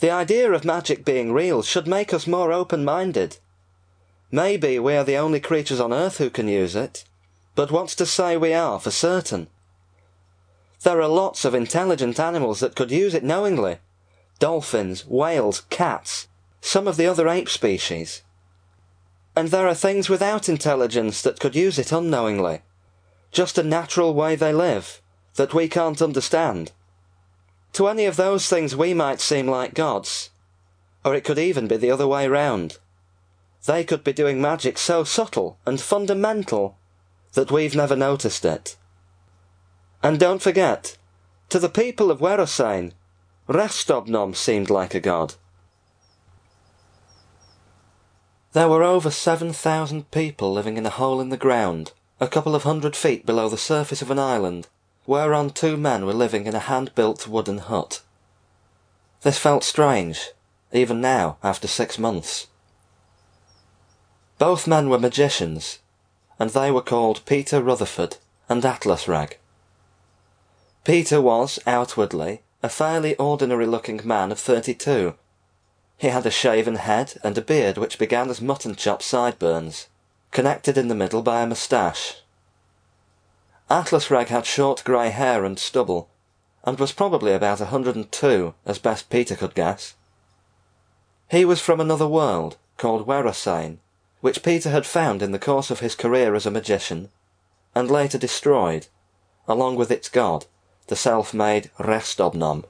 The idea of magic being real should make us more open minded. Maybe we are the only creatures on Earth who can use it, but what's to say we are for certain? There are lots of intelligent animals that could use it knowingly dolphins, whales, cats, some of the other ape species. And there are things without intelligence that could use it unknowingly, just a natural way they live that we can't understand. To any of those things we might seem like gods, or it could even be the other way round. They could be doing magic so subtle and fundamental that we've never noticed it. And don't forget, to the people of Werosane, Restobnom seemed like a god. There were over 7,000 people living in a hole in the ground, a couple of hundred feet below the surface of an island, whereon two men were living in a hand-built wooden hut. This felt strange, even now, after six months. Both men were magicians, and they were called Peter Rutherford and Atlas Rag. Peter was, outwardly, a fairly ordinary-looking man of thirty-two. He had a shaven head and a beard which began as mutton chop sideburns, connected in the middle by a moustache. Atlas Rag had short grey hair and stubble, and was probably about a hundred and two, as best Peter could guess. He was from another world, called Werosane, which Peter had found in the course of his career as a magician, and later destroyed, along with its god, the self-made Restobnom.